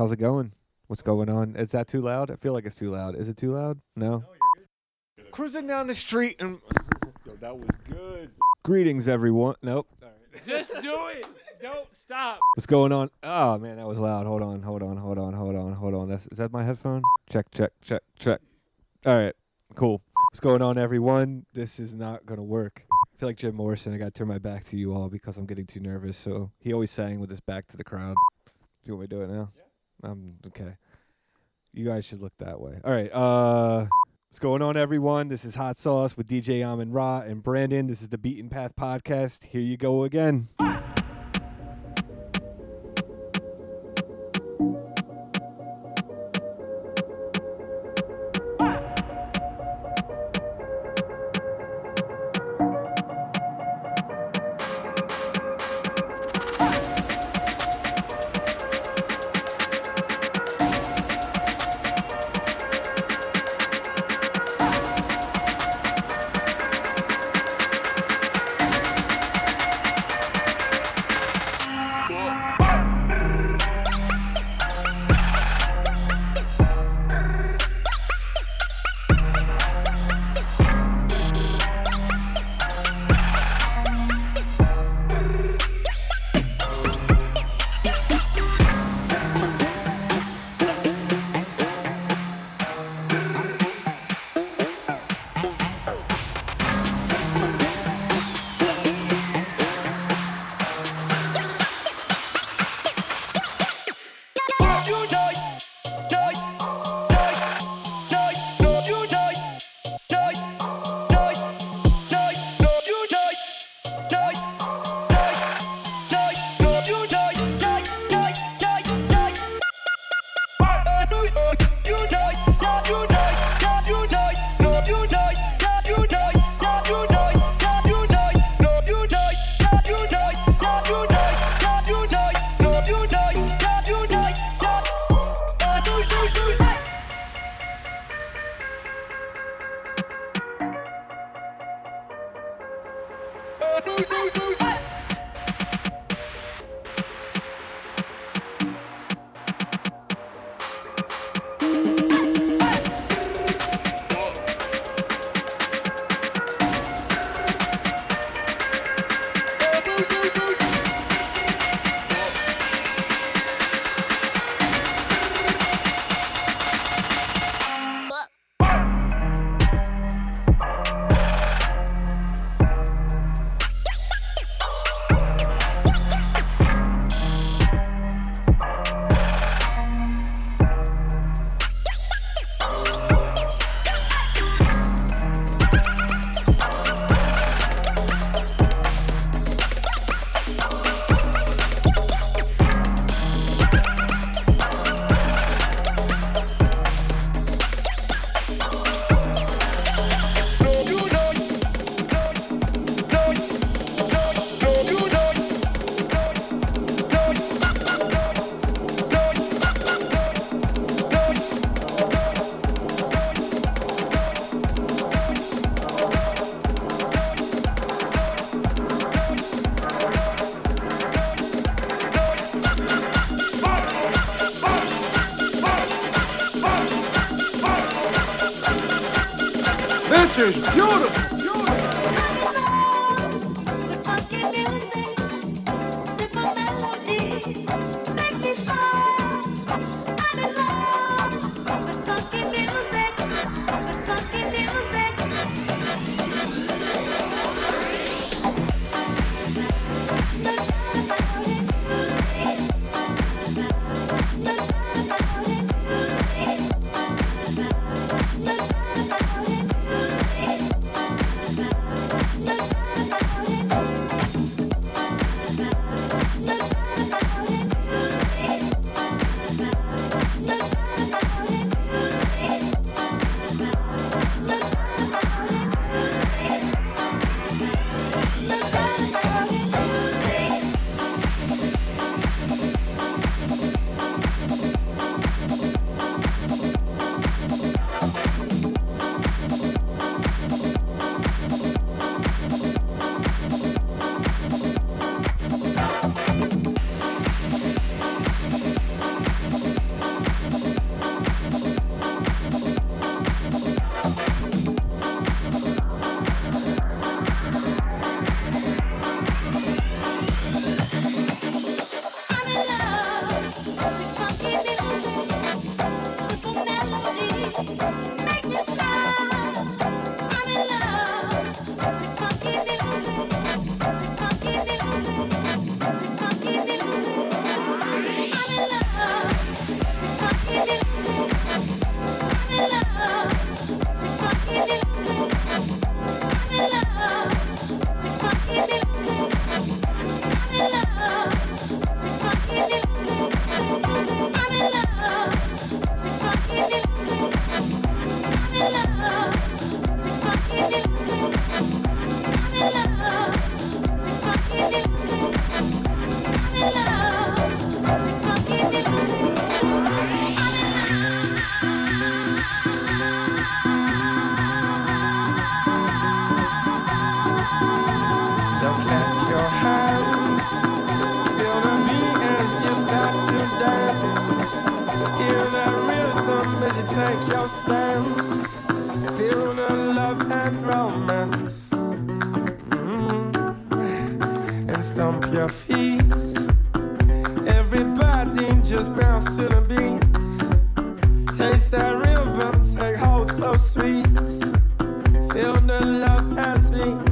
How's it going? What's going on? Is that too loud? I feel like it's too loud. Is it too loud? No. Cruising down the street and Yo, that was good. greetings, everyone. Nope. Just do it. Don't stop. What's going on? Oh man, that was loud. Hold on, hold on, hold on, hold on, hold on. That's is that my headphone? Check, check, check, check. All right, cool. What's going on, everyone? This is not gonna work. I feel like Jim Morrison. I gotta turn my back to you all because I'm getting too nervous. So he always sang with his back to the crowd. Do you want me to do it now? Yeah. Um. Okay. You guys should look that way. All right. Uh. What's going on, everyone? This is Hot Sauce with DJ Amon Ra and Brandon. This is the Beaten Path Podcast. Here you go again.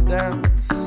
Dance.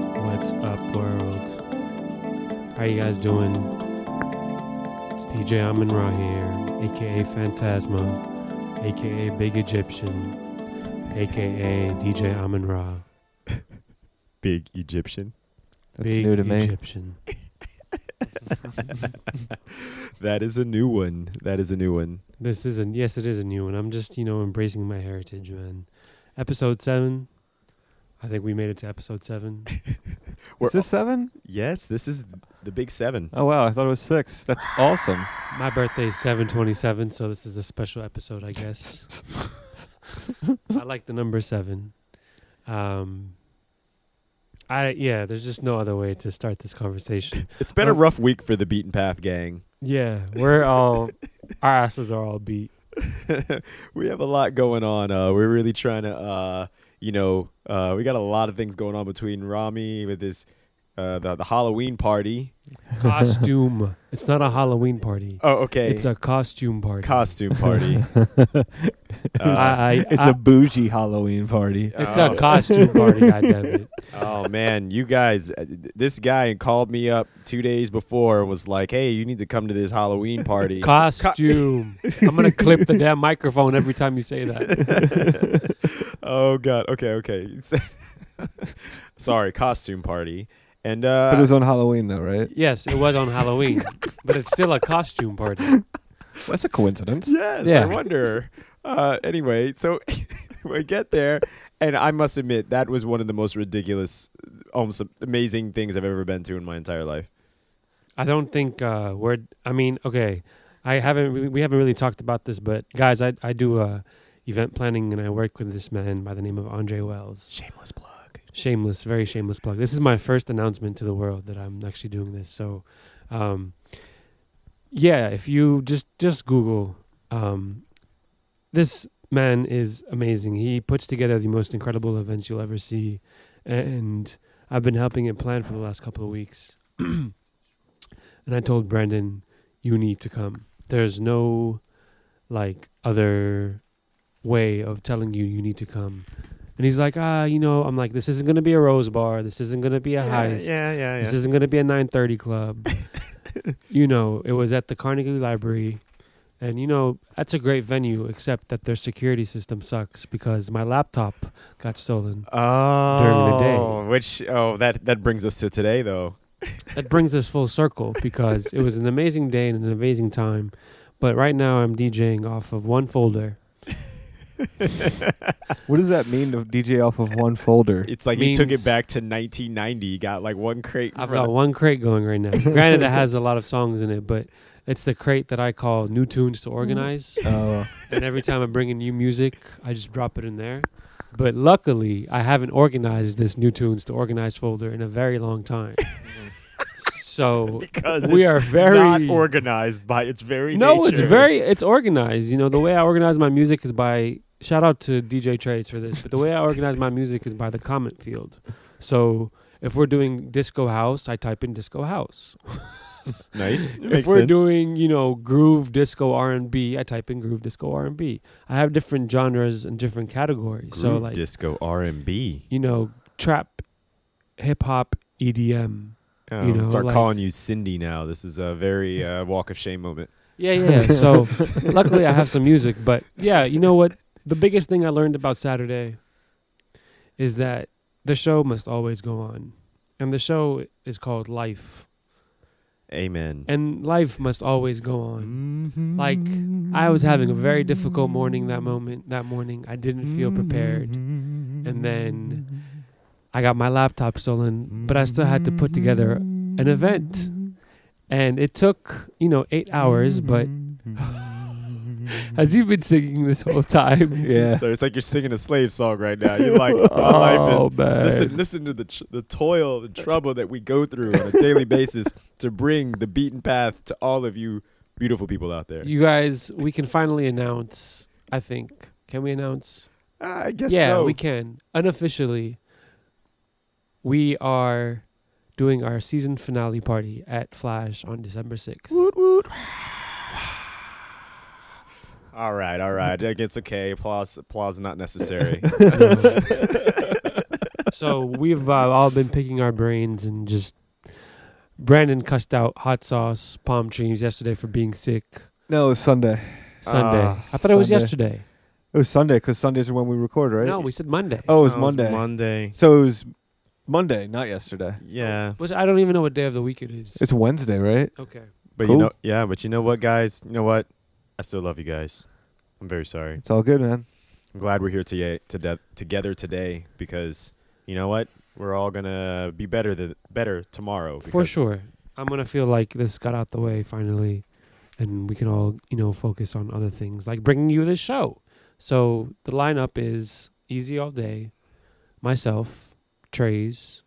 What's up, world? How you guys doing? It's DJ Amin Ra here, aka Phantasma, aka Big Egyptian, aka DJ Amin Ra. Big Egyptian? That's Big new to me. Egyptian. that is a new one. That is a new one. This is a yes, it is a new one. I'm just you know embracing my heritage, man. Episode seven, I think we made it to episode seven. We're- Is this seven? Yes, this is the big seven. Oh wow, I thought it was six. That's awesome. My birthday is seven twenty seven, so this is a special episode, I guess. I like the number seven. Um, I yeah. There's just no other way to start this conversation. It's been a Um, rough week for the Beaten Path gang. Yeah, we're all our asses are all beat. we have a lot going on. Uh, we're really trying to, uh, you know, uh, we got a lot of things going on between Rami with this, uh, the, the Halloween party. Costume. it's not a Halloween party. Oh, okay. It's a costume party. costume party. I, I, It's I- a bougie Halloween party. it's Oh. a costume party. God it. oh man, you guys! uh, This guy called me up two days before. Was like, "Hey, you need to come to this Halloween party." Costume. I'm gonna clip the damn microphone every time you say that. Oh god. Okay. Okay. Sorry, costume party. And uh, but it was on Halloween though, right? Yes, it was on Halloween, but it's still a costume party. That's a coincidence. Yes, Yeah. I wonder. Uh, anyway, so we get there, and I must admit that was one of the most ridiculous, almost amazing things I've ever been to in my entire life. I don't think uh, we're. I mean, okay, I haven't. We we haven't really talked about this, but guys, I I do uh, event planning and I work with this man by the name of Andre Wells. Shameless plug. Shameless, very shameless plug. This is my first announcement to the world that I'm actually doing this. So, um, yeah, if you just just Google, um, this man is amazing. He puts together the most incredible events you'll ever see, and I've been helping him plan for the last couple of weeks. and I told Brandon, you need to come. There's no like other way of telling you you need to come. And he's like, ah, you know, I'm like, this isn't gonna be a rose bar. This isn't gonna be a heist. Yeah, yeah, This isn't gonna be a 9:30 club. you know, it was at the Carnegie Library, and you know that's a great venue, except that their security system sucks because my laptop got stolen. Oh, During the day. Which oh that that brings us to today though. That brings us full circle because it was an amazing day and an amazing time, but right now I'm DJing off of one folder. What does that mean to DJ off of one folder? It's like he took it back to 1990. He got like one crate. I've got one crate going right now. Granted, it has a lot of songs in it, but it's the crate that I call new tunes to organize. Oh, and every time I bring in new music, I just drop it in there. But luckily, I haven't organized this new tunes to organize folder in a very long time. so because we it's are very not organized by its very no, it's very it's organized. You know, the way I organize my music is by shout out to DJ Trayze for this, but the way I organize my music is by the comment field. So if we're doing disco house, I type in disco house. nice. If makes we're sense. doing you know groove disco R and B, I type in groove disco R and B. I have different genres and different categories. so Groove like disco R and B. you know trap, hip hop, EDM. Oh, You know, start like- calling you Cindy now. This is a very uh, walk of shame moment. Yeah, yeah. so luckily I have some music, but yeah, you know what? The biggest thing I learned about Saturday is that the show must always go on, and the show is called Life, Amen. and life must always go on. Mm-hmm. Like I was having a very difficult morning that moment. That morning, I didn't feel prepared, mm-hmm. and then I got my laptop stolen, but I still had to put together an event, and it took you know eight hours. But mm-hmm. has he been singing this whole time? yeah. So it's like you're singing a slave song right now. You're like, my life Oh, is. Oh, man. Listen, listen to the tr- the toil, the trouble that we go through on a daily basis to bring the beaten path to all of you beautiful people out there. You guys, we can finally announce. I think. Can we announce? Uh, I guess yeah, so. we can unofficially. We are doing our season finale party at Flash on December sixth. All right, all right. Like, It's okay. Applause, applause, not necessary. so we've uh, all been picking our brains and just. Brandon cussed out hot sauce palm trees yesterday for being sick. No, it was Sunday. Sunday. Ah, I thought it was yesterday. It was Sunday because Sundays are when we record, right? No, we said Monday. oh, it was Oh, Monday. Monday. So it was Monday, not yesterday. Yeah, Which I don't even know what day of the week it is. It's Wednesday, right? okay. but Cool. you know, yeah, but you know what, guys? You know what? I still love you guys. I'm very sorry. It's all good, man. I'm glad we're here today, to together today because you know what? We're all gonna be better than better tomorrow. For sure. I'm gonna feel like this got out the way finally, and we can all you know focus on other things like bringing you this show. So the lineup is Easy All Day, myself, Trayze,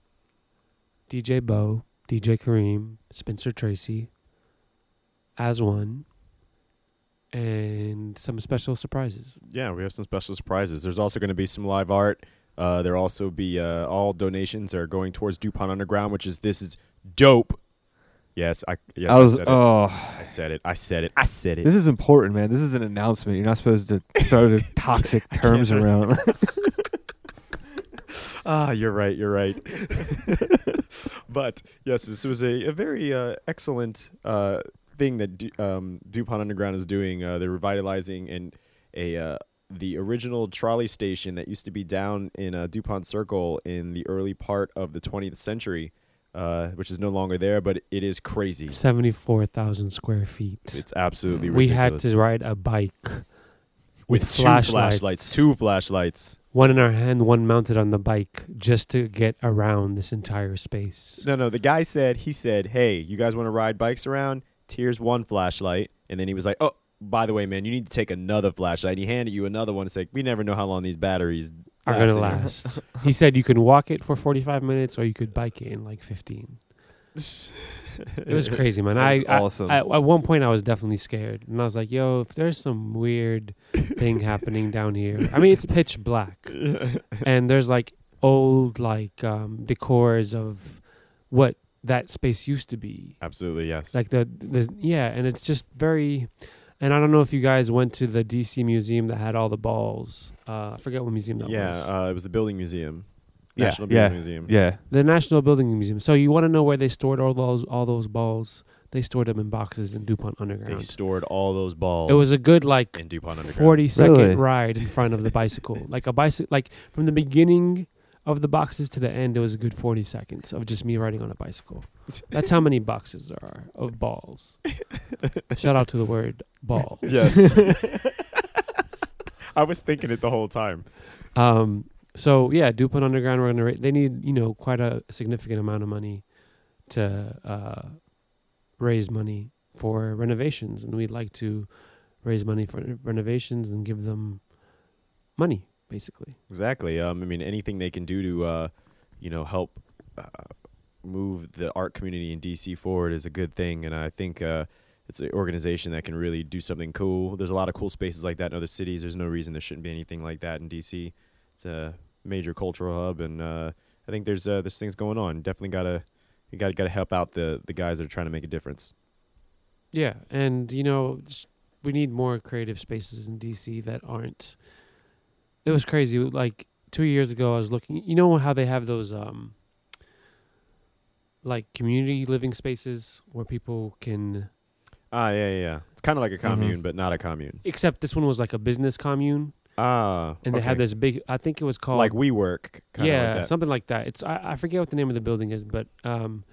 DJ Bo, DJ Kareem, Spencer Tracy, as one, and some special surprises. Yeah, we have some special surprises. There's also going to be some live art. Uh, there also be uh, all donations are going towards Dupont Underground, which is this is dope. Yes, I yes I was. said it. oh, I said it. I said it. I said it. this is important, man. This is an announcement. You're not supposed to throw the toxic terms around. Ah, you're right. You're right. but yes, this was a, a very uh, excellent uh, thing that Du- um, Dupont Underground is doing. Uh, they're revitalizing and a uh, the original trolley station that used to be down in uh, Dupont Circle in the early part of the 20th century, uh, which is no longer there. But it is crazy. Seventy-four thousand square feet. It's absolutely we had to ride a bike with, two flashlights. flashlights, two flashlights. one in our hand, one mounted on the bike, just to get around this entire space. No, no. The guy said he said, "Hey, you guys want to ride bikes around? Here's one flashlight." And then he was like, "Oh, by the way, man, you need to take another flashlight." He handed you another one. It's like we never know how long these batteries Are gonna last. he said you can walk it for forty-five minutes, or you could bike it in like fifteen. It was crazy, man. I, That's I. I at one point I was definitely scared, and I was like, "Yo, if there's some weird thing happening down here, I mean, it's pitch black, and there's like old like um, decors of what that space used to be, Absolutely, yes. like the the yeah, and it's just very." And I don't know if you guys went to the DC museum that had all the balls. Uh, I forget what museum that yeah, was. Yeah, uh, it was the Building Museum, Yeah, National yeah, Building Museum. yeah. the National Building Museum. So you want to know where they stored all those all those balls? They stored them in boxes in Dupont Underground. They stored all those balls. It was a good like in Dupont Underground. 40 second Really? ride in front of the bicycle. like a bicycle like from the beginning of the boxes to the end it was a good 40 seconds of just me riding on a bicycle. That's how many boxes there are of balls. Shout out to the word ball. Yes. I was thinking it the whole time. Um so yeah, Dupont Underground we're going to ra- they need, you know, quite a significant amount of money to uh raise money for renovations and we'd like to raise money for renovations and give them money basically. Exactly. Um, I mean, anything they can do to, uh, you know, help uh, move the art community in DC forward is a good thing, and I think uh, it's an organization that can really do something cool. There's a lot of cool spaces like that in other cities. There's no reason there shouldn't be anything like that in DC. It's a major cultural hub, and uh, I think there's uh, there's things going on. Definitely gotta you gotta gotta help out the the guys that are trying to make a difference. Yeah, and you know, we need more creative spaces in DC that aren't. It was crazy. Like two years ago, I was looking. You know how they have those um, like community living spaces where people can. Ah, yeah, yeah. yeah. It's kind of like a commune, but not a commune. Except this one was like a business commune, Ah, and they had this big. I think it was called like WeWork. Kind yeah, like something like that. It's I, I forget what the name of the building is, but um,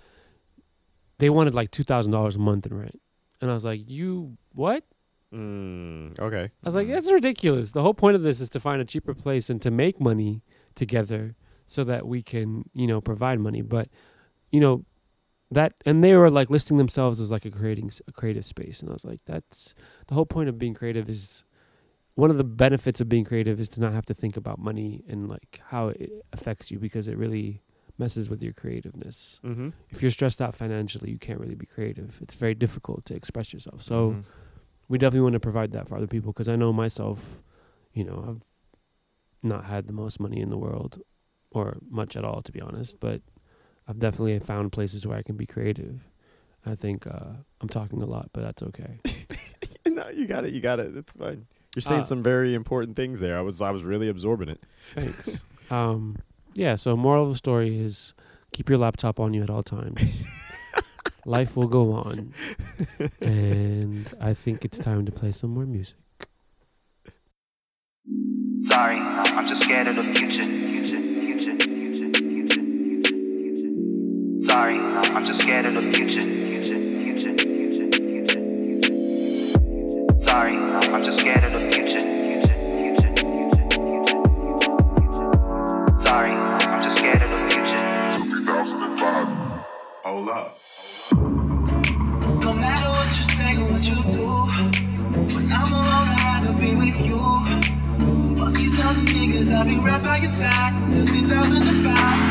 they wanted like two thousand dollars a month in rent, and I was like, "You what?" Mm, okay. I was like, that's ridiculous. The whole point of this is to find a cheaper place and to make money together so that we can, you know, provide money. But, you know, that and they were like listing themselves as like a creating a creative space, and I was like, that's the whole point of being creative is one of the benefits of being creative is to not have to think about money and like how it affects you because it really messes with your creativeness. Mm-hmm. If you're stressed out financially, you can't really be creative. It's very difficult to express yourself. So Mm-hmm. We definitely want to provide that for other people because I know myself, you know, I've not had the most money in the world or much at all, to be honest, but I've definitely found places where I can be creative. I think uh, I'm talking a lot, but that's okay. no, you got it. You got it. It's fine. You're saying Uh, some very important things there. I was I was really absorbing it. Thanks. um, yeah, so moral of the story is keep your laptop on you at all times. Life will go on. and I think it's time to play some more music. Sorry, I'm just scared of the future. Sorry, I'm just scared of the future. Sorry, I'm just scared of the future, I'll be right by your side till 2005.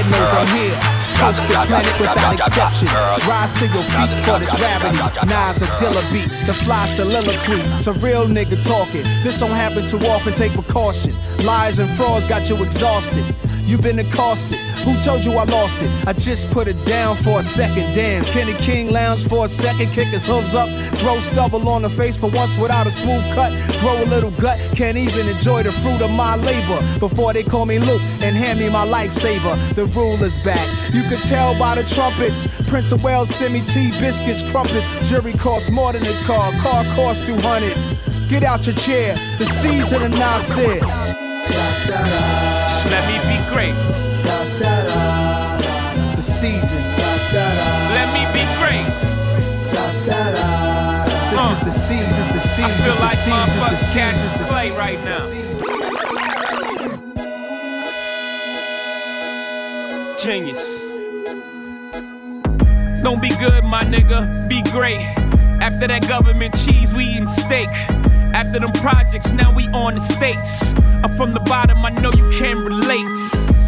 Korea knows I'm here. Coast the planet without exception. Rise to your feet for this rarity. Nas a Dilla beat, the fly soliloquy. It's a real nigga talking. This don't happen too often, take precaution. Lies and frauds got you exhausted. You've been accosted. Who told you I lost it? I just put it down for a second. Damn, Kenny King lounge for a second, kick his hooves up, grow stubble on the face for once without a smooth cut, grow a little gut. Can't even enjoy the fruit of my labor before they call me Luke and hand me my lifesaver. The rule is back. You could tell by the trumpets. Prince of Wales send me tea, biscuits, crumpets. Jury costs more than a car. Car costs 200. Get out your chair. The season of Nasir. Just let me be great. Season. Let me be great. This is uh. the season. The season. I feel the like motherfucking the Clay season, right now. Genius. Don't be good, my nigga. Be great. After that government cheese, we eating steak. After them projects, now we on the states. I'm from the bottom, I know you can relate.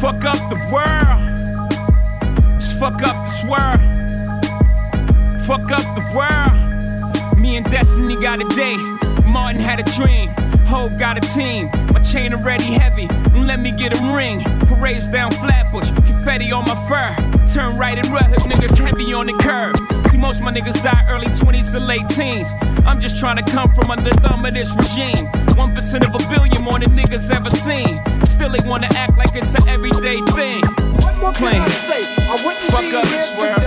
Fuck up the world. Just fuck up this world. Fuck up the world. Me and Destiny got a day. Martin had a dream. Hope got a team. My chain already heavy. Let me get a ring. Parades down Flatbush. Confetti on my fur. Turn right and hook niggas heavy on the curb. See, most of my niggas die early 20s to late teens. I'm just trying to come from under the thumb of this regime. 1% of a billion more than niggas ever seen. Still, they wanna act like it's an everyday thing. Plain. I say? I wouldn't Fuck up this world.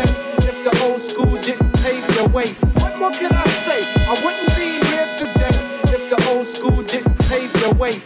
If the old school didn't pave your way, what more can I say? I wouldn't be here today if the old school didn't pave your way.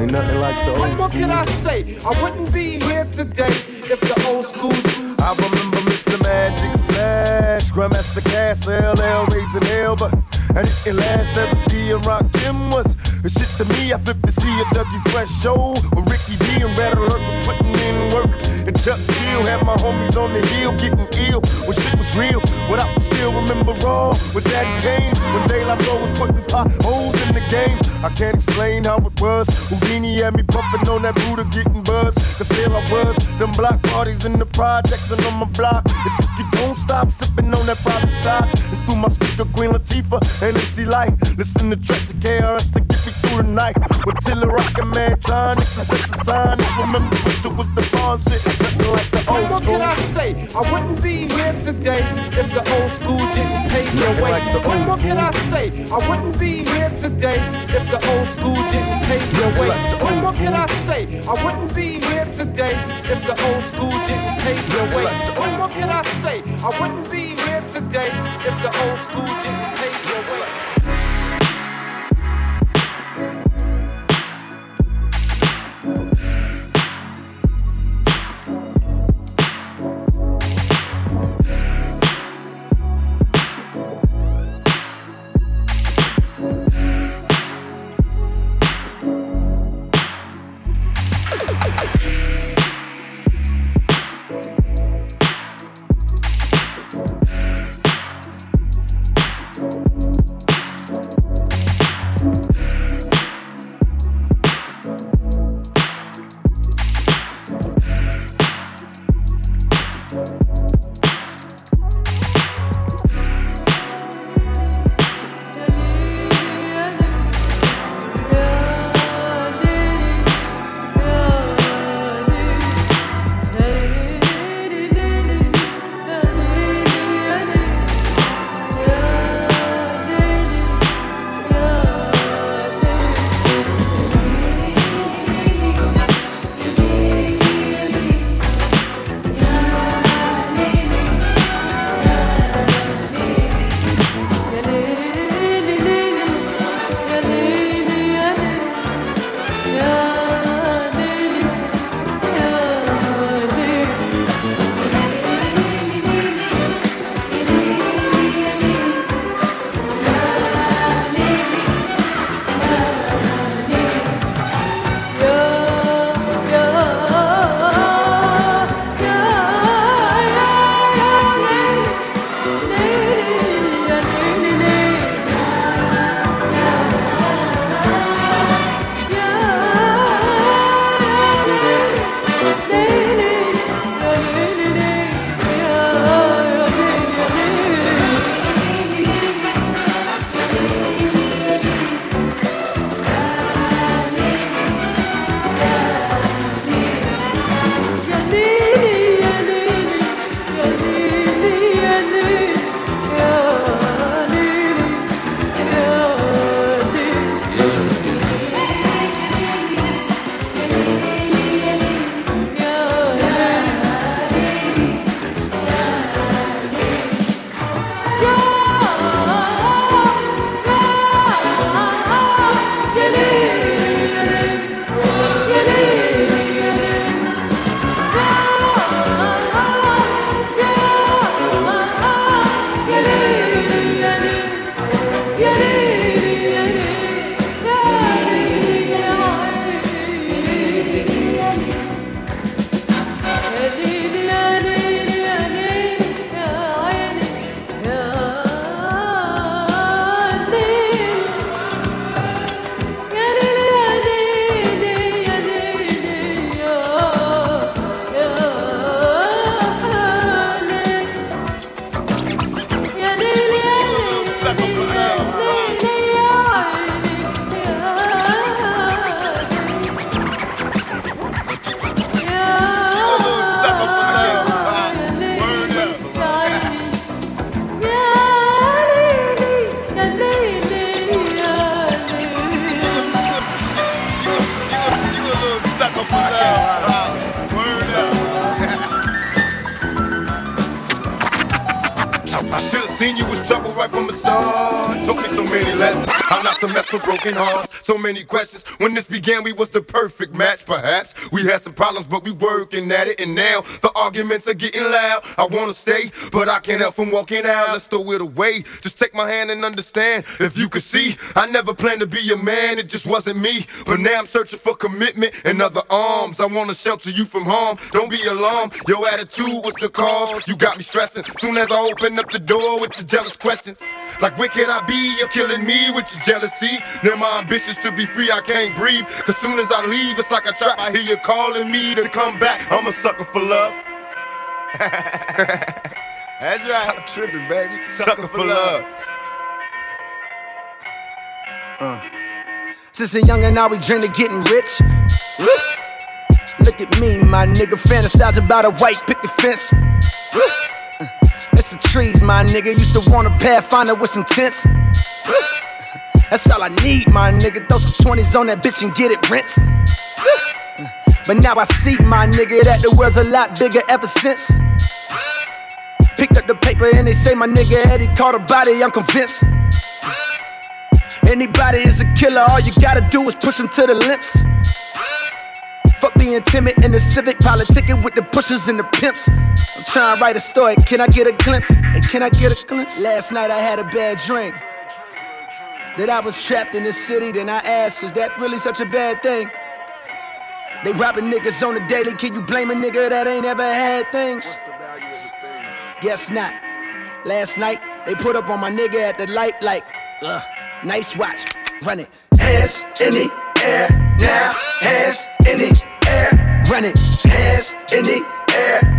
Ain't nothing like the old school. What old more can I say? I wouldn't be here today if the old school. I remember Mr. Magic Flash, Grandmaster Caz, LL raising hell, but I didn't last. Eric B and Rakim was the shit to me. I flipped to see a Dougie Fresh show with Ricky D and Red Alert was putting in work. And Chuck Chill had my homies on the hill getting ill when shit was real. What I still remember raw with Daddy Kane when La Soul was putting potholes in the game. I can't explain how it was. Whodini had me puffing on that Buddha getting buzz. Cause still I was. Them block parties in the projects and on my block. If you don't stop sipping on that private stock. And through my speaker, Queen Latifah and MC Lyte. Listen to tracks of KRS to get me through the night. With Tiller Rockin' Man, Tronics is the sign. Remember, Pusha was the bomb shit. Nothing like the What can I say? I wouldn't be here today if the old school didn't pave your way. Like oh, What can oh, I say? I wouldn't be here today if the old school didn't pave your way. Like What can I say? I wouldn't be here today if the old school didn't pave your way. What can I say? I wouldn't be here today if the old school didn't pave your way. Broken hearts. So many questions. When this began, we was the perfect match. Perhaps we had some problems, but we working at it. And now the arguments are getting loud. I wanna stay, but I can't help from walking out. Let's throw it away. Just take my hand and understand. If you could see, I never planned to be your man. It just wasn't me. But now I'm searching for commitment and other arms. I wanna shelter you from harm. Don't be alarmed. Your attitude was the cause. You got me stressing. Soon as I open up the door with your jealous questions. Like, where can I be? You're killing me with your jealousy. Now my ambitions to be free, I can't breathe. Cause soon as I leave, it's like a trap. I hear you calling me to come back. I'm a sucker for love. That's right. Stop tripping, baby. Sucker, for love. uh Since a young and now we dream of getting rich. Look at me, my nigga, fantasize about a white picket fence. It's the trees, my nigga. Used to want a pathfinder with some tents. That's all I need, my nigga. Throw some 20s on that bitch and get it rinsed. But now I see, my nigga, that the world's a lot bigger ever since. Picked up the paper and they say my nigga Eddie caught a body, I'm convinced. Anybody is a killer, all you gotta do is push him to the lips. Fuck being timid in the civic, politicking with the pushers and the pimps. I'm trying to write a story, can I get a glimpse? And can I get a glimpse? Last night I had a bad dream. That I was trapped in the city, then I asked, is that really such a bad thing? They robbing niggas on the daily, can you blame a nigga that ain't ever had things? Guess not. Last night, they put up on my nigga at the light like, ugh, nice watch, run it. Hands in the air now, hands in the air, run it. Hands in the air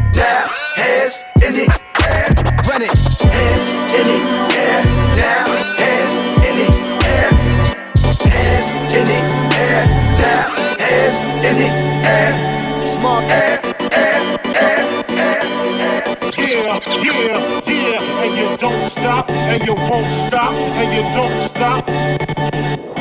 Yeah, yeah, and you don't stop, and you won't stop, and you don't stop.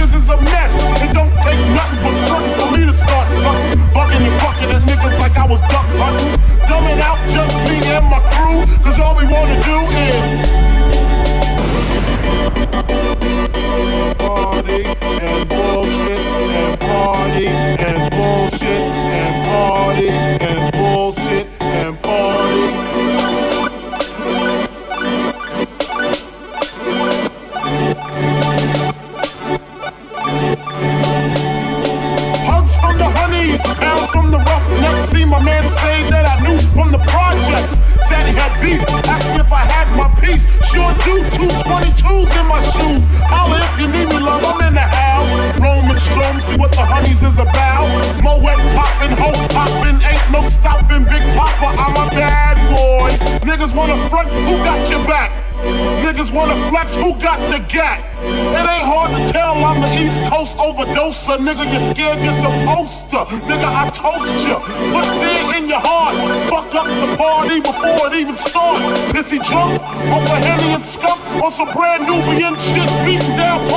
niggas is a mess. It don't take nothing but front for me to start something. Bugging and bucking at niggas like I was duck hunting. Dumbing out just me and my crew. Cause all we wanna do is party and bullshit and party and bullshit and party and bullshit and party. Pound from the rough, roughnecks. See my man say that I knew from the projects. Said he had beef, asked if I had my piece. Sure do, two 22s in my shoes. Holla if you need me, love, I'm in the house. Roman Strom, see what the honeys is about. Moet poppin', hoe poppin', ain't no stopping. Big Papa, I'm a bad boy. Niggas wanna front, who got your back? Niggas wanna flex, who got the gat? It ain't hard to tell I'm the East Coast overdoser. Nigga, you scared, you're supposed to. Nigga, I toast you. Put fear in your heart. Fuck up the party before it even starts. Is he drunk? A Henny and skunk? On some brand Nubian shit, beating down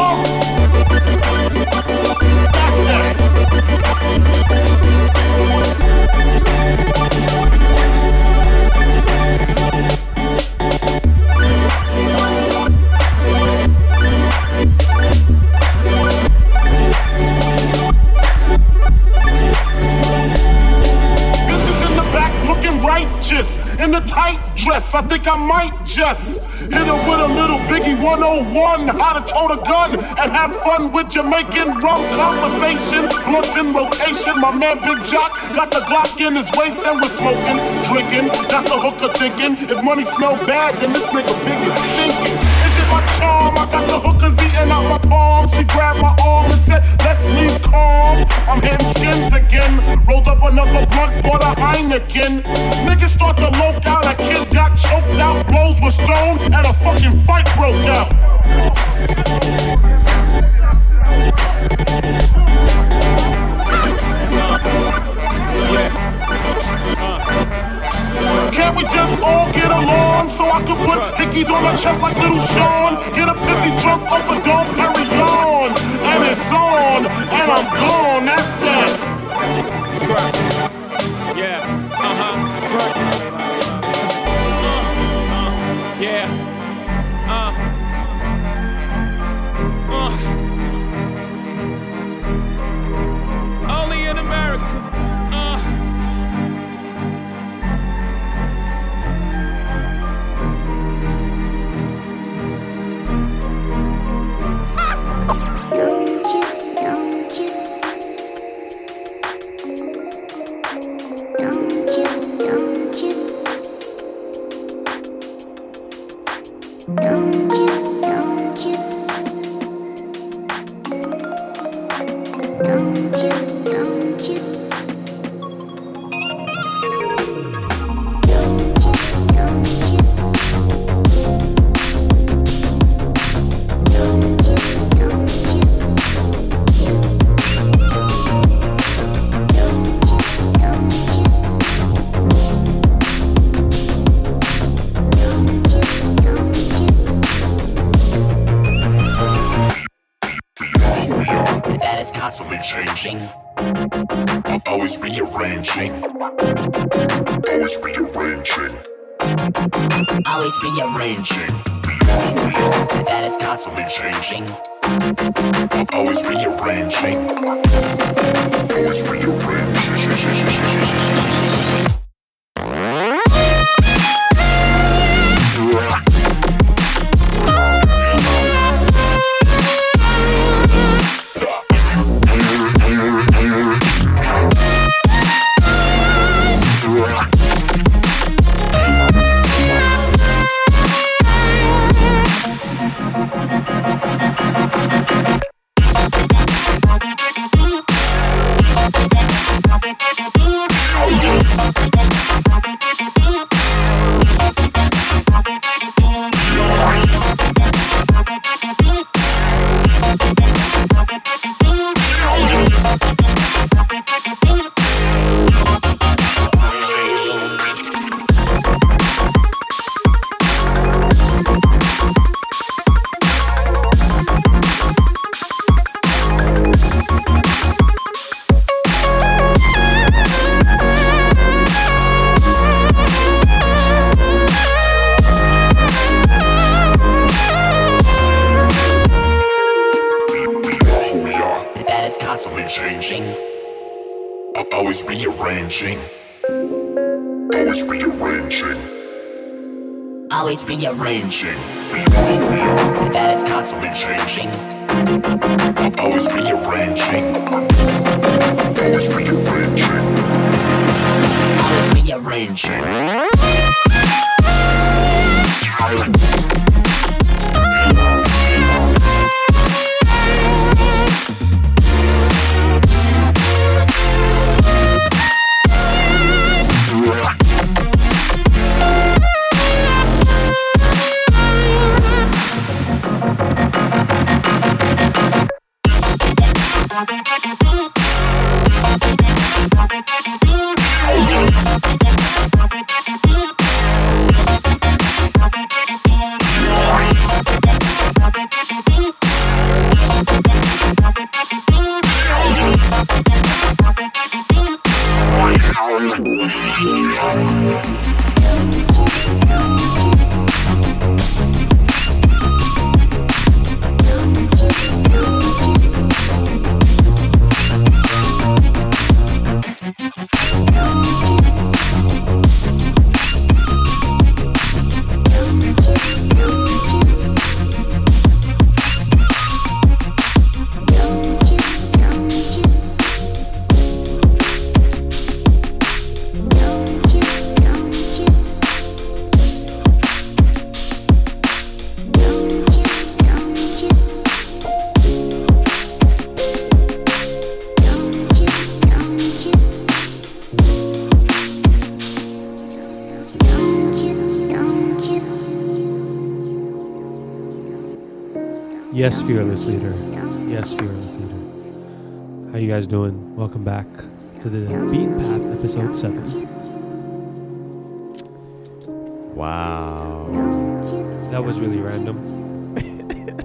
think I might just hit her with a little Biggie 101. How to tote a gun and have fun with Jamaican rum conversation. Blunts in rotation. My man Big Jock got the Glock in his waist and we're smoking, drinking. Got the hooker thinking if money smell bad, then this nigga big is stinking. Is it my charm? I got the eating out my palm. She grabbed my arm and said, Let's leave calm. I'm hitting skins again. Rolled up another blunt, bought a Heineken. Niggas start to loke out. A kid got choked out, Blows were thrown, and a fucking fight broke out. Can't we just all get along so I can put hickeys on my chest like little Sean? Get a pissy drunk off a Dom Perignon, and it's on, and I'm gone. That's that. Yeah, uh huh. Rearranging. Yes, fearless leader. Yes, fearless leader. How you guys doing? Welcome back to the Beaten Path episode seven. Wow. That was really random.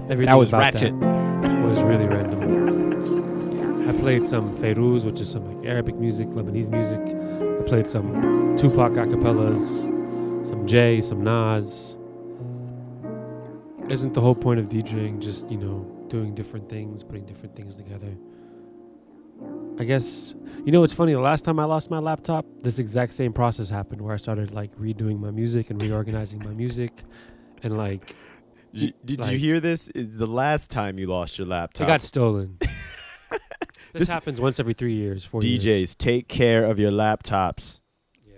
Everything That was about ratchet. That was really random. I played some Fairuz, which is some like Arabic music, Lebanese music. I played some Tupac acapellas, some Jay, some Nas. Isn't the whole point of DJing just, you know, doing different things, putting different things together? I guess, you know, it's funny. The last time I lost my laptop, this exact same process happened where I started like redoing my music and reorganizing my music. And like, Did, you- did you hear this? The last time you lost your laptop. it got stolen. this, This- happens once every three years, four DJs, years. take care of your laptops. Yeah.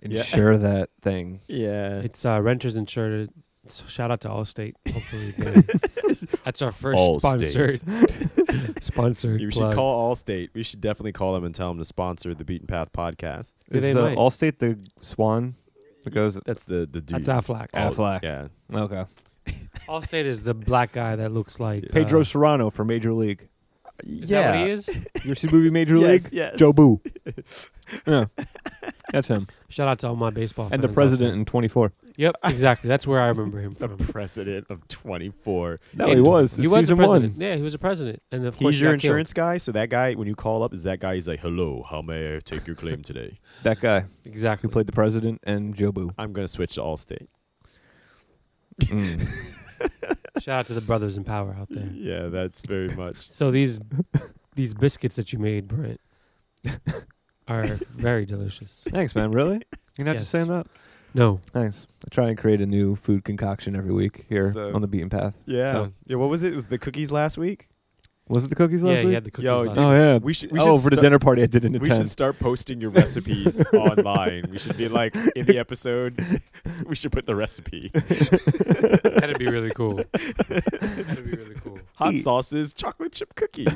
Insure that thing. Yeah. It's uh, renters insured. So shout out to Allstate. Hopefully, that's our first Allstate. sponsored. sponsored. You should plug. call Allstate. We should definitely call them and tell them to sponsor the Beaten Path podcast. Yeah, they Is uh, might. Allstate the swan that goes? That's the the dude. That's Aflac. All- Aflac. Yeah. Okay. Allstate is the black guy that looks like Pedro Uh, Cerrano from Major League. is that what he is? You ever see movie Major Yes, League? yes. Jobu. Yeah, that's him. Shout out to all my baseball And the fans out president there. in 24. Yep, exactly. That's where I remember him The from. president of 24. No, he was. He It's was a season president. one. Yeah, he was a president, and of course He's he your got killed. insurance guy. So that guy, when you call up, is that guy? He's like, "Hello, how may I take your claim today?" That guy Exactly. who played the president and Jobu. I'm gonna switch to Allstate. Mm. Shout out to the brothers in power out there. Yeah, that's very much. So these these biscuits that you made, Brent, are very delicious. Thanks, man. Really? You're not Yes. just saying that? No, Thanks. I try and create a new food concoction every week here So- on the beaten path. Yeah, So- yeah. What was it? It was the cookies last week? Was it the cookies yeah, last he week? had the cookies Yo, last oh week. yeah. We should. We oh, should for the start- dinner party I did in the We tent. should start posting your recipes online. We should be like in the episode. We should put the recipe. That'd be really cool. That'd be really cool. Hot Eat. sauces, chocolate chip cookies.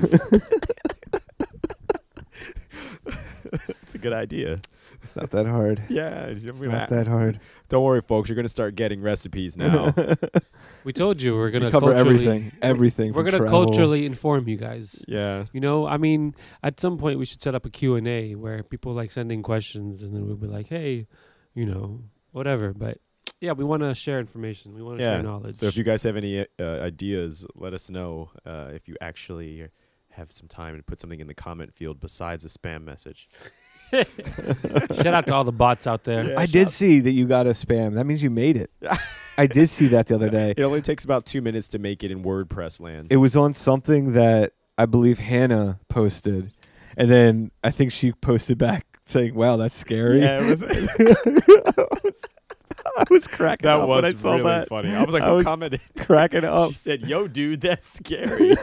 It's a good idea. It's not that hard. Yeah, It's don't, not that hard. don't worry, folks. You're gonna start getting recipes now. We told you we're gonna we cover culturally, everything. Everything. We're from gonna travel. culturally inform you guys. yeah. You know, I mean, at some point we should set up a Q and A where people like sending questions, and then we'll be like, hey, you know, whatever. But yeah, we want to share information. We want to Yeah. share knowledge. So if you guys have any uh, ideas, let us know. Uh, if you actually have some time and put something in the comment field besides a spam message. shout out to all the bots out there. I did see that you got a spam. That means you made it. I did see that the other day. It only takes about two minutes to make it in WordPress land. It was on something that I believe Hannah posted, and then I think she posted back saying, "Wow, that's scary." Yeah, it was. I was cracking that up was when I saw really that. funny. I was like, I was commented? cracking up. She said, "Yo, dude, that's scary."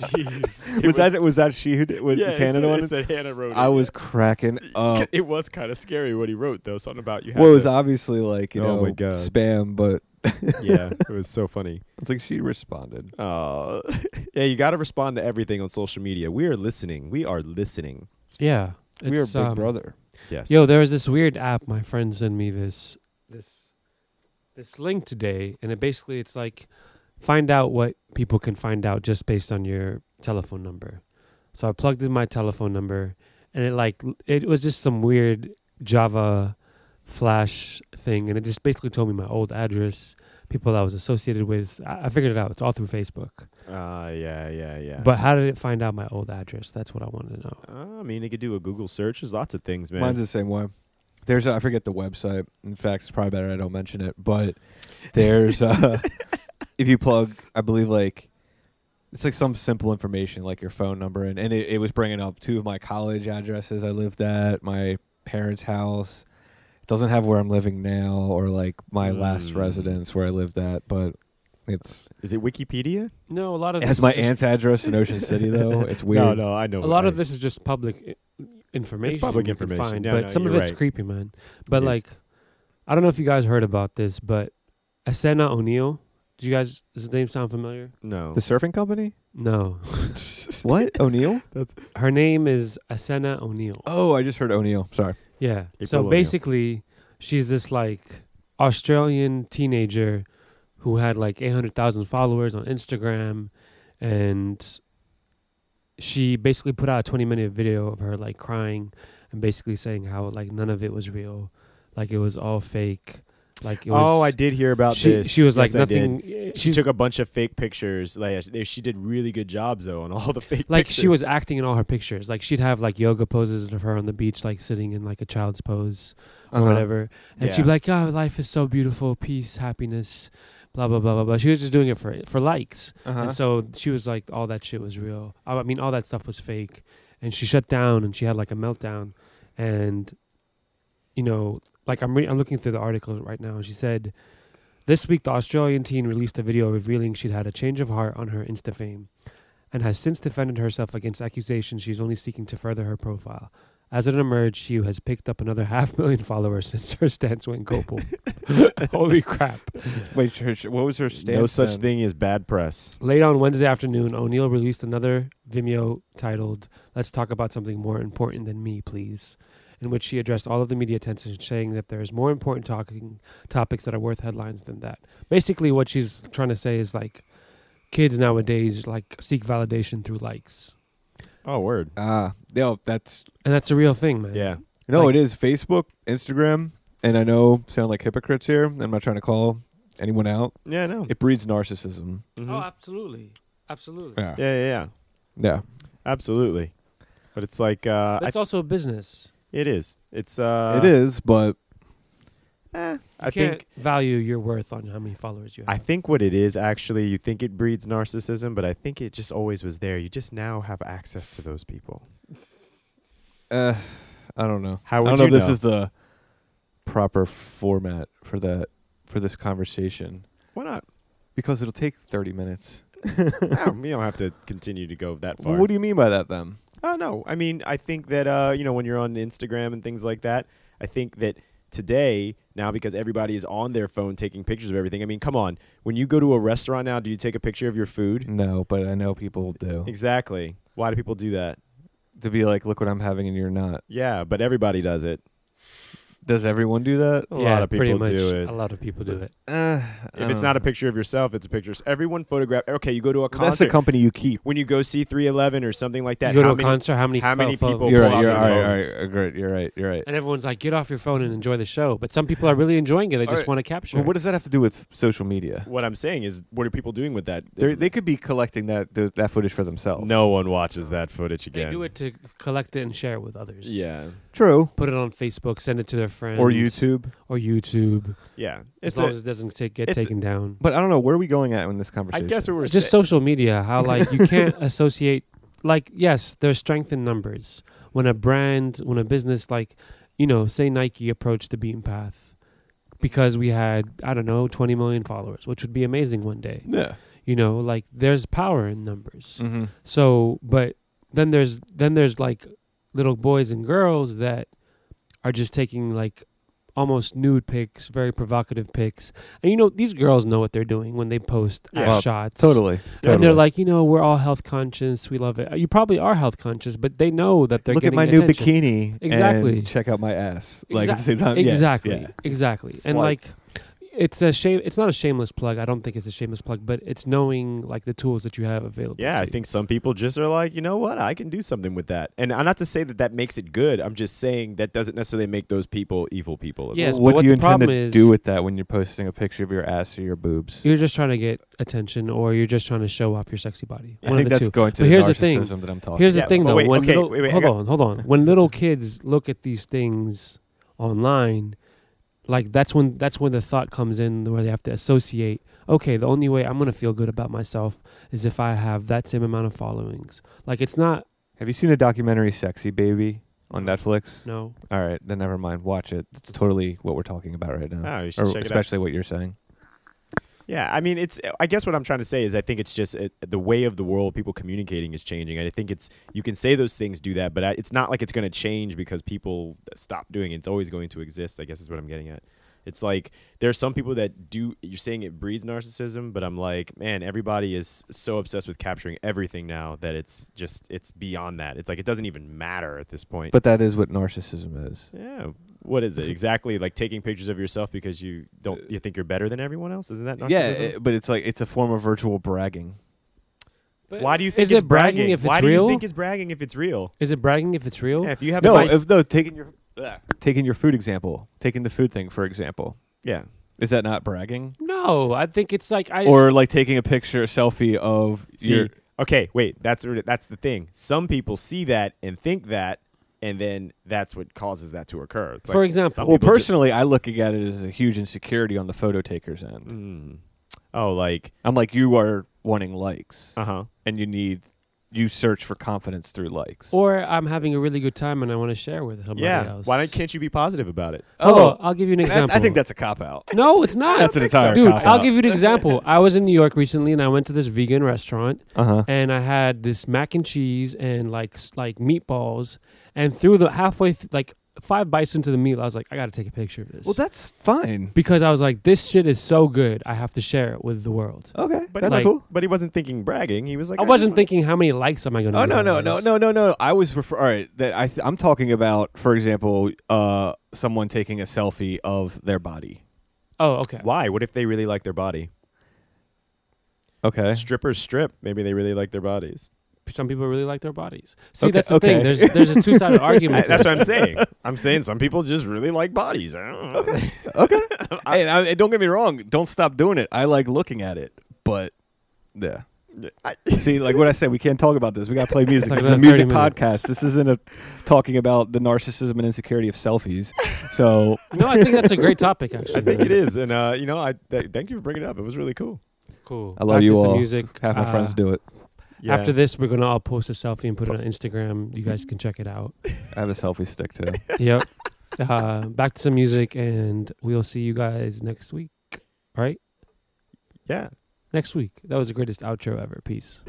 Jeez. It Was, that was that she who did, was yeah, it Hannah said, the one? it said Hannah wrote it. I was cracking up. It was kind of scary what he wrote though. Something about you. Well, it was had obviously like you Oh know my God. spam, but yeah, it was so funny. it's like she responded. Uh, yeah, you got to respond to everything on social media. We are listening. We are listening. Yeah, we are Big um, Brother. Yes. Yo, there was this weird app. My friend sent me this this this link today, and it basically it's like find out what people can find out just based on your telephone number. So I plugged in my telephone number, and it like it was just some weird Java Flash thing, and it just basically told me my old address, people I was associated with. I, I figured it out. It's all through Facebook. Uh, yeah, yeah, yeah. But how did it find out my old address? That's what I wanted to know. uh, I mean, you could do a Google search. There's lots of things, man. Mine's the same way. There's a, I forget the website. In fact, it's probably better I don't mention it. But there's uh, if you plug, I believe like it's like some simple information like your phone number, and and it, it was bringing up two of my college addresses I lived at, my parents' house. It doesn't have where I'm living now or like my last Mm. residence where I lived at, but it's Is it Wikipedia? No, a lot of it has my aunt's address in Ocean City though. It's weird. No, no, I know. a lot I- of this is just public i- information. public information. find, Yeah, but no, some of it's right. creepy, man. But It is. like, I don't know if you guys heard about this, but Essena O'Neill. Do you guys? Does the name sound familiar? No. The surfing company? No. What? O'Neill? Her name is Essena O'Neill. Oh, I just heard O'Neill. Sorry. Yeah. April so O'Neil. basically, she's this like Australian teenager who had like 800,000 followers on Instagram and she basically put out a 20 minute video of her like crying and basically saying how like none of it was real like it was all fake like it was oh, I did hear about she, this. she was Yes, like nothing She took a bunch of fake pictures. Like she- did really good jobs though on all the fake. like she was acting in all her pictures like she'd have like yoga poses of her on the beach like sitting in like a child's pose or Uh-huh. whatever and she'd be like oh life is so beautiful peace happiness blah blah blah blah blah she was just doing it for for likes Uh-huh. and so she was like all that shit was real i mean all that stuff was fake and she shut down and she had like a meltdown and you know like i'm re- i'm looking through the article right now and she said this week the australian teen released a video revealing she'd had a change of heart on her insta fame and has since defended herself against accusations she's only seeking to further her profile as it emerged, she has picked up another half million followers since her stance went global. Holy crap. Wait, her, what was her stance? no such then? thing as bad press. Late on Wednesday afternoon, O'Neill released another Vimeo titled "Let's Talk About Something More Important Than Me, Please," in which she addressed all of the media attention, saying that there is more important talking topics that are worth headlines than that. Basically, what she's trying to say is like, kids nowadays like seek validation through likes, Oh, word. Ah, yo, that's and that's a real thing, man. Yeah. no, Like- it is Facebook, Instagram, and I know sound like hypocrites here. I'm not trying to call anyone out. Yeah, no. It breeds narcissism. Mhm. Oh, absolutely, absolutely. Yeah, yeah, yeah, yeah. yeah. Absolutely. But it's like uh, it's also a business. It is. It's uh it is, but eh, I can't think value your worth on how many followers you have. I think what it is actually you think it breeds narcissism, but I think it just always was there. You just now have access to those people. uh, I don't know. How I would don't know you if this know? is the proper format for that for this conversation Why not? because it'll take 30 minutes. no, we don't have to continue to go that far. Well, what do you mean by that then? Oh no, I mean I think that uh, you know when you're on Instagram and things like that, I think that today now because everybody is on their phone taking pictures of everything. I mean, come on, when you go to a restaurant now, do you take a picture of your food? No, but I know people do. Exactly. Why do people do that? To be like, look what I'm having and you're not. Yeah, but everybody does it. Does everyone do that? A yeah, lot of pretty people much. do it. A lot of people do it. Uh, If it's not a picture of yourself, it's a picture. Everyone photograph. Okay, you go to a concert. that's the company you keep. when you go see 311 or something like that. you go how to a many, concert, how many how many pho- people pho- You're pull right. You're their all right. phones? All right. Great. You're right. You're right. And everyone's like, get off your phone and enjoy the show. But some people are really enjoying it. They just Alright. want to capture. Well, what does that have to do with social media? What I'm saying is, what are people doing with that? They're, they could be collecting that th- that footage for themselves. no one watches that footage again. they again. do it to collect it and share it with others. Yeah, True. Put it on Facebook, send it to their friends. Or YouTube. Or YouTube. yeah. As It's long a, as it doesn't take, get it's taken down. But I don't know where are we going at in this conversation? I conversation. guess we're Just saying. social media, how like you can't associate like yes, there's strength in numbers. When a brand, when a business like, you know, say Nike approached the beaten path because we had, I don't know, 20 million followers, which would be amazing one day. Yeah. You know, like there's power in numbers. Mm-hmm. So, but then there's then there's like little boys and girls that are just taking like almost nude pics, very provocative pics. And you know, these girls know what they're doing when they post Yeah. ass Well, shots. Totally. And totally. they're like, you know, we're all health conscious. We love it. You probably are health conscious, but they know that they're look at getting my new bikini. Exactly. And check out my ass. Like at the same time. yeah, exactly, yeah. exactly. It's and like- like, it's a shame. It's not a shameless plug. I don't think it's a shameless plug, but it's knowing like the tools that you have available. Yeah, I think some people just are like, you know what, I can do something with that. And I'm not to say that that makes it good. I'm just saying that doesn't necessarily make those people evil people. as Yes, well. but what what do you the intend to is- do with that when you're posting a picture of your ass or your boobs? you're just trying to get attention, or you're just trying to show off your sexy body. I think of the that's two. going to But the here's the thing. narcissism that I'm talking. Here's Yeah, the thing, though. wait, when okay, little, wait, wait, hold on, hold on. When little kids look at these things online, like that's when that's when the thought comes in where they have to associate. Okay, the only way I'm gonna feel good about myself is if I have that same amount of followings. Like it's not. Have you seen a documentary, "Sexy Baby"? on Netflix? No. All right, then never mind. Watch it. It's totally what we're talking about right now. Oh, you should Or check it out. especially what you're saying. Yeah, I mean, it's. I guess what I'm trying to say is, I think it's just it, the way of the world, people communicating is changing. I think it's you can say those things, do that, but I, it's not like it's going to change because people stop doing it. It's always going to exist. I guess is what I'm getting at. It's like there are some people that do. You're saying it breeds narcissism, but I'm like, man, everybody is so obsessed with capturing everything now that it's just it's beyond that. It's like it doesn't even matter at this point. But that is what narcissism is. yeah, what is it exactly? Like taking pictures of yourself because you don't you think you're better than everyone else? Isn't that narcissism? Yeah, it- but it's like it's a form of virtual bragging. Why do you think is it's it bragging bragging? if it's Why do real? you think it's bragging if it's real? Is it bragging if it's real? Yeah, if you have No, advice, if no taking your taking your food example, taking the food thing for example, yeah, is that not bragging? No, I think it's like I or like taking a picture, a selfie of See, your okay, wait. That's that's the thing. Some people see that and think that, and then that's what causes that to occur. It's For like example- Well, personally, I look at it as a huge insecurity on the photo taker's end. Mm. oh, like I'm like, you are wanting likes, uh huh. and you need you search for confidence through likes. or I'm having a really good time and I want to share with somebody Yeah. else. Why don't, can't you be positive about it? Oh, I'll give you an example. I think that's a cop out. no, it's not. That's an entire Dude, I'll give you an example. I was in New York recently and I went to this vegan restaurant Uh huh. and I had this mac and cheese and like s- like meatballs and through the halfway th- like five bites into the meal I was like I got to take a picture of this. Well, that's fine. because I was like this shit is so good. I have to share it with the world. Okay, But that's he like- wasn't- But he wasn't thinking bragging. He was like, I just wasn't thinking how many likes am I going to Oh no no no no no no! I was refer- all right. That I th- I'm talking about, for example, uh, someone taking a selfie of their body. Oh, okay. Why? What if they really like their body? Okay. Strippers strip. Maybe they really like their bodies. Some people really like their bodies. See, Okay, that's the okay. thing. There's there's a two sided argument. That's what I'm saying. I'm saying some people just really like bodies. I don't know. Okay. okay. hey, I, and don't get me wrong. Don't stop doing it. I like looking at it, but yeah. I- See, like what I said, we can't talk about this. We got to play music. like this is a another 30 music minutes. podcast. This isn't a talking about the narcissism and insecurity of selfies. So No, I think that's a great topic. Actually, I think it is, and uh, you know, I th- thank you for bringing it up. It was really cool. Cool. I love Back to you all. Music. Have my Uh, friends do it. Yeah. After this, we're gonna all post a selfie and put it on Instagram. You guys can check it out. I have a selfie stick too. yep. Uh, back to some music, and we'll see you guys next week. All right, yeah. next week. That was the greatest outro ever. Peace.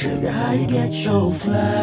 Sugar, how you get so fly?